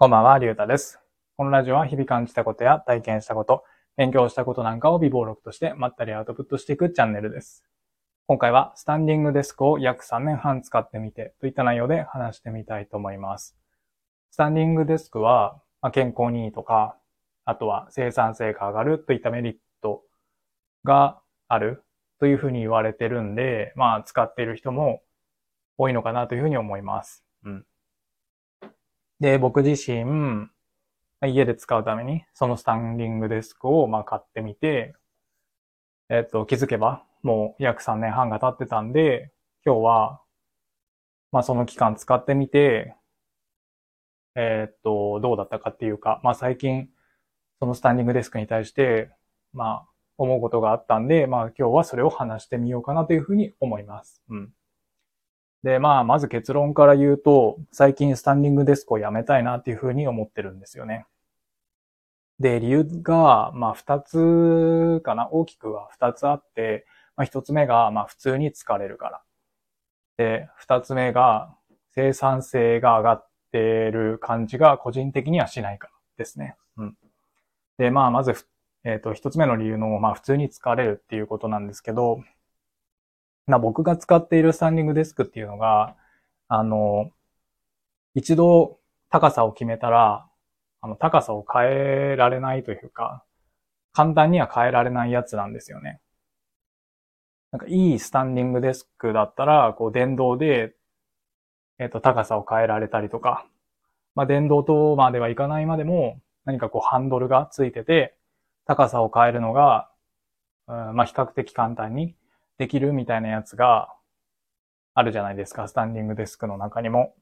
こんばんは、りゅうたです。このラジオは日々感じたことや体験したこと、勉強したことなんかを微暴録としてまったりアウトプットしていくチャンネルです。今回はスタンディングデスクを約3年半使ってみてといった内容で話してみたいと思います。スタンディングデスクは、ま、健康にいいとか、あとは生産性が上がるといったメリットがあるというふうに言われてるんで、まあ使っている人も多いのかなというふうに思います。うん。で、僕自身、家で使うために、そのスタンディングデスクをまあ買ってみて、えっと、気づけば、もう約3年半が経ってたんで、今日は、まあその期間使ってみて、えっと、どうだったかっていうか、まあ最近、そのスタンディングデスクに対して、まあ、思うことがあったんで、まあ今日はそれを話してみようかなというふうに思います。うん。で、まあ、まず結論から言うと、最近スタンディングデスクをやめたいなっていうふうに思ってるんですよね。で、理由が、まあ、二つかな。大きくは二つあって、まあ、一つ目が、まあ、普通に疲れるから。で、二つ目が、生産性が上がってる感じが個人的にはしないからですね。うん。で、まあ、まず、えっ、と、一つ目の理由の、まあ、普通に疲れるっていうことなんですけど、まあ、僕が使っているスタンディングデスクっていうのが、あの、一度高さを決めたら、あの、高さを変えられないというか、簡単には変えられないやつなんですよね。なんかいいスタンディングデスクだったら、こう電動で、えっ、と、高さを変えられたりとか、まあ、電動とまではいかないまでも、何かこうハンドルがついてて、高さを変えるのが、うん、まあ、比較的簡単にできるみたいなやつがあるじゃないですか、スタンディングデスクの中にも。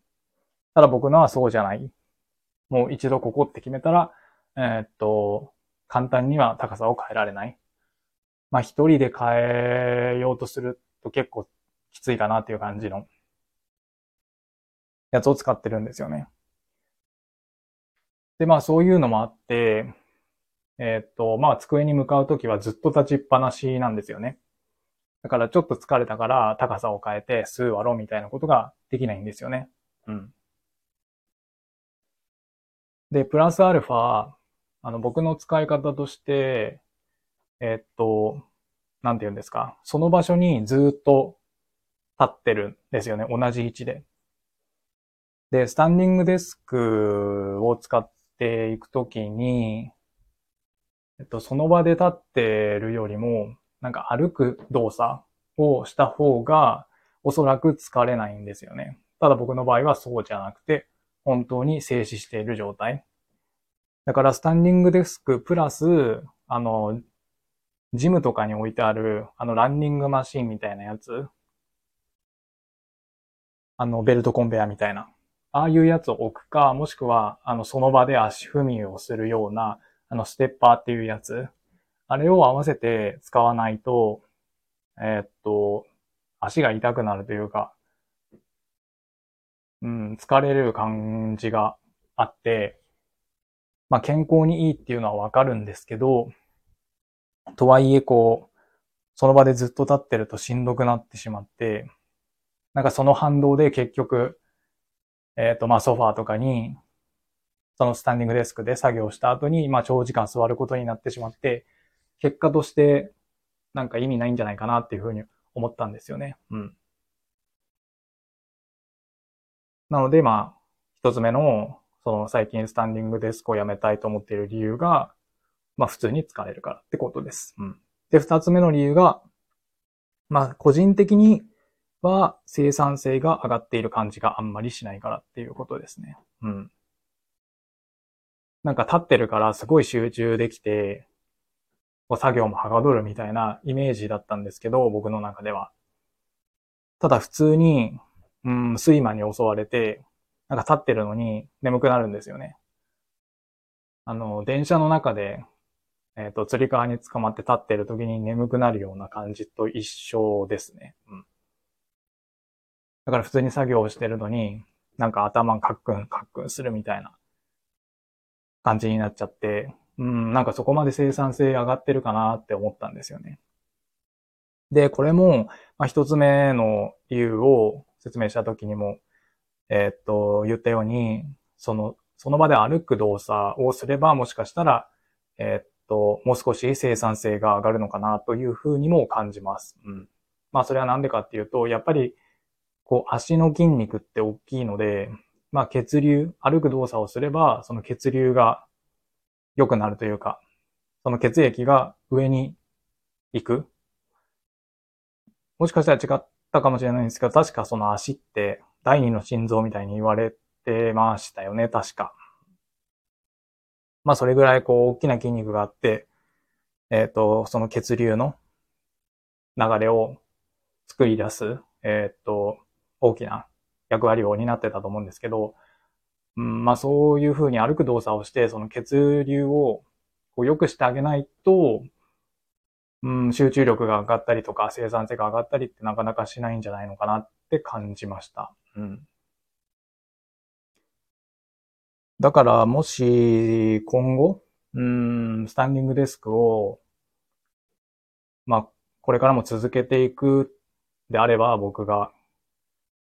ただ僕のはそうじゃない。もう一度ここって決めたら、えーっと、簡単には高さを変えられない。まあ一人で変えようとすると結構きついかなっていう感じのやつを使ってるんですよね。で、まあそういうのもあって、えーっと、まあ机に向かうときはずっと立ちっぱなしなんですよね。だからちょっと疲れたから高さを変えて数割ろうみたいなことができないんですよね。うん。で、プラスアルファ、あの、僕の使い方として、えーっと、なんて言うんですか。その場所にずっと立ってるんですよね。同じ位置で。で、スタンディングデスクを使っていくときに、えっと、その場で立ってるよりも、なんか歩く動作をした方がおそらく疲れないんですよね。ただ僕の場合はそうじゃなくて、本当に静止している状態。だからスタンディングデスクプラス、あの、ジムとかに置いてある、あの、ランニングマシンみたいなやつ。あの、ベルトコンベヤみたいな。ああいうやつを置くか、もしくは、あの、その場で足踏みをするような、あの、ステッパーっていうやつ。あれを合わせて使わないと、えーっと、足が痛くなるというか、うん、疲れる感じがあって、まあ健康にいいっていうのはわかるんですけど、とはいえこう、その場でずっと立ってるとしんどくなってしまって、なんかその反動で結局、えーっとまあソファーとかに、そのスタンディングデスクで作業した後に、まあ長時間座ることになってしまって、結果としてなんか意味ないんじゃないかなっていうふうに思ったんですよね。うん。なので、まあ、一つ目の、その最近スタンディングデスクをやめたいと思っている理由が、まあ普通に疲れるからってことです。うん。で、二つ目の理由が、まあ個人的には生産性が上がっている感じがあんまりしないからっていうことですね。うん。なんか立ってるからすごい集中できて、作業もはかどるみたいなイメージだったんですけど、僕の中では。ただ普通に、うん、睡魔に襲われて、なんか立ってるのに眠くなるんですよね。あの、電車の中で、えっ、と、釣り革に捕まって立ってる時に眠くなるような感じと一緒ですね。うん。だから普通に作業をしてるのに、なんか頭カックンカックンするみたいな感じになっちゃって、うん、なんかそこまで生産性上がってるかなって思ったんですよね。で、これも、まあ、一つ目の理由を説明した時にも、えーっと、言ったように、そのその場で歩く動作をすれば、もしかしたら、えー、っと、もう少し生産性が上がるのかなというふうにも感じます。うん。まあ、それはなんでかっていうと、やっぱり、こう、足の筋肉って大きいので、まあ、血流、歩く動作をすれば、その血流が良くなるというか、その血液が上に行く。もしかしたら違ったかもしれないんですけど、確かその足って第二の心臓みたいに言われてましたよね、確か。まあそれぐらいこう大きな筋肉があって、えっ、ー、と、その血流の流れを作り出す、えっ、ー、と、大きな役割を担ってたと思うんですけど、うん、まあそういうふうに歩く動作をして、その血流をこう良くしてあげないと、うん、集中力が上がったりとか生産性が上がったりってなかなかしないんじゃないのかなって感じました。うん。だから、もし、今後、うん、スタンディングデスクを、まあ、これからも続けていくであれば、僕が、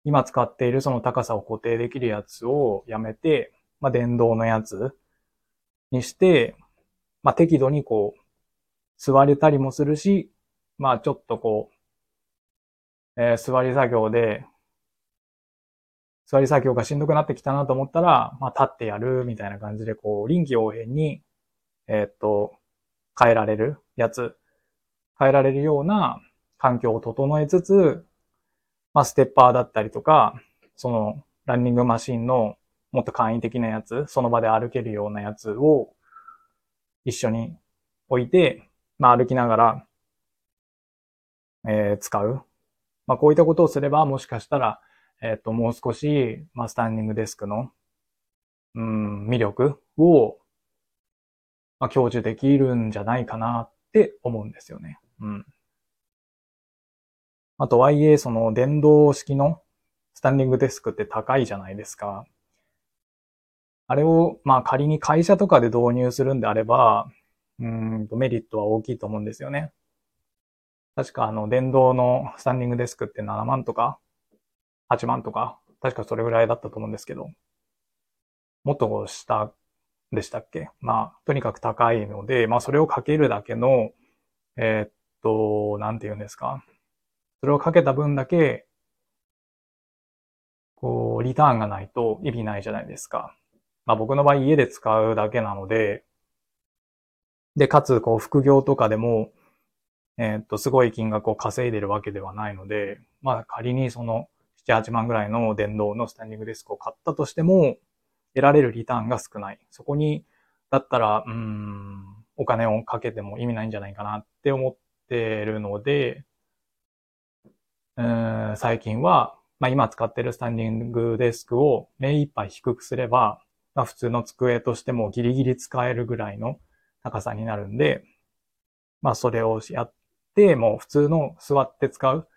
今使っているその高さを固定できるやつをやめて、まあ、電動のやつにして、まあ、適度にこう、座れたりもするし、まあ、ちょっとこう、えー、座り作業で、座り作業がしんどくなってきたなと思ったら、まあ、立ってやるみたいな感じで、こう、臨機応変に、えー、っと、変えられるやつ、変えられるような環境を整えつつ、まあ、ステッパーだったりとか、その、ランニングマシンのもっと簡易的なやつ、その場で歩けるようなやつを一緒に置いて、まあ、歩きながら、えー、使う。まあ、こういったことをすれば、もしかしたら、えっ、ー、と、もう少し、まあ、スタンディングデスクの、うん、魅力を、まあ、享受できるんじゃないかなって思うんですよね。うん。あと、はいえ、その、電動式のスタンディングデスクって高いじゃないですか。あれを、まあ、仮に会社とかで導入するんであれば、うんと、メリットは大きいと思うんですよね。確か、あの、電動のスタンディングデスクって7万とか8万とか、確かそれぐらいだったと思うんですけど、もっと下でしたっけ？まあ、とにかく高いので、まあそれをかけるだけの、えー、っと、なんて言うんですか？それをかけた分だけ、こう、リターンがないと意味ないじゃないですか。まあ僕の場合家で使うだけなので、で、かつ、こう、副業とかでも、えー、っと、すごい金額を稼いでるわけではないので、まあ仮にその、7、8万ぐらいの電動のスタンディングデスクを買ったとしても、得られるリターンが少ない。そこに、だったら、うん、お金をかけても意味ないんじゃないかなって思ってるので、最近は、まあ今使ってるスタンディングデスクを目いっぱい低くすれば、まあ普通の机としてもギリギリ使えるぐらいの高さになるんで、まあそれをやって、もう普通の座って使う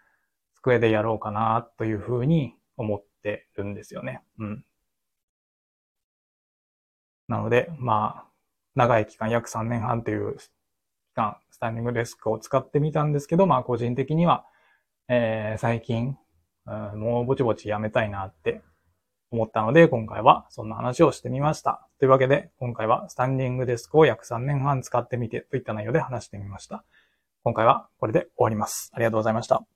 机でやろうかなというふうに思ってるんですよね。うん。なので、まあ、長い期間、約3年半という期間、スタンディングデスクを使ってみたんですけど、まあ個人的には、えー、最近、うん、もうぼちぼちやめたいなって思ったので、今回はそんな話をしてみました。というわけで、今回はスタンディングデスクを約3年半使ってみてといった内容で話してみました。今回はこれで終わります。ありがとうございました。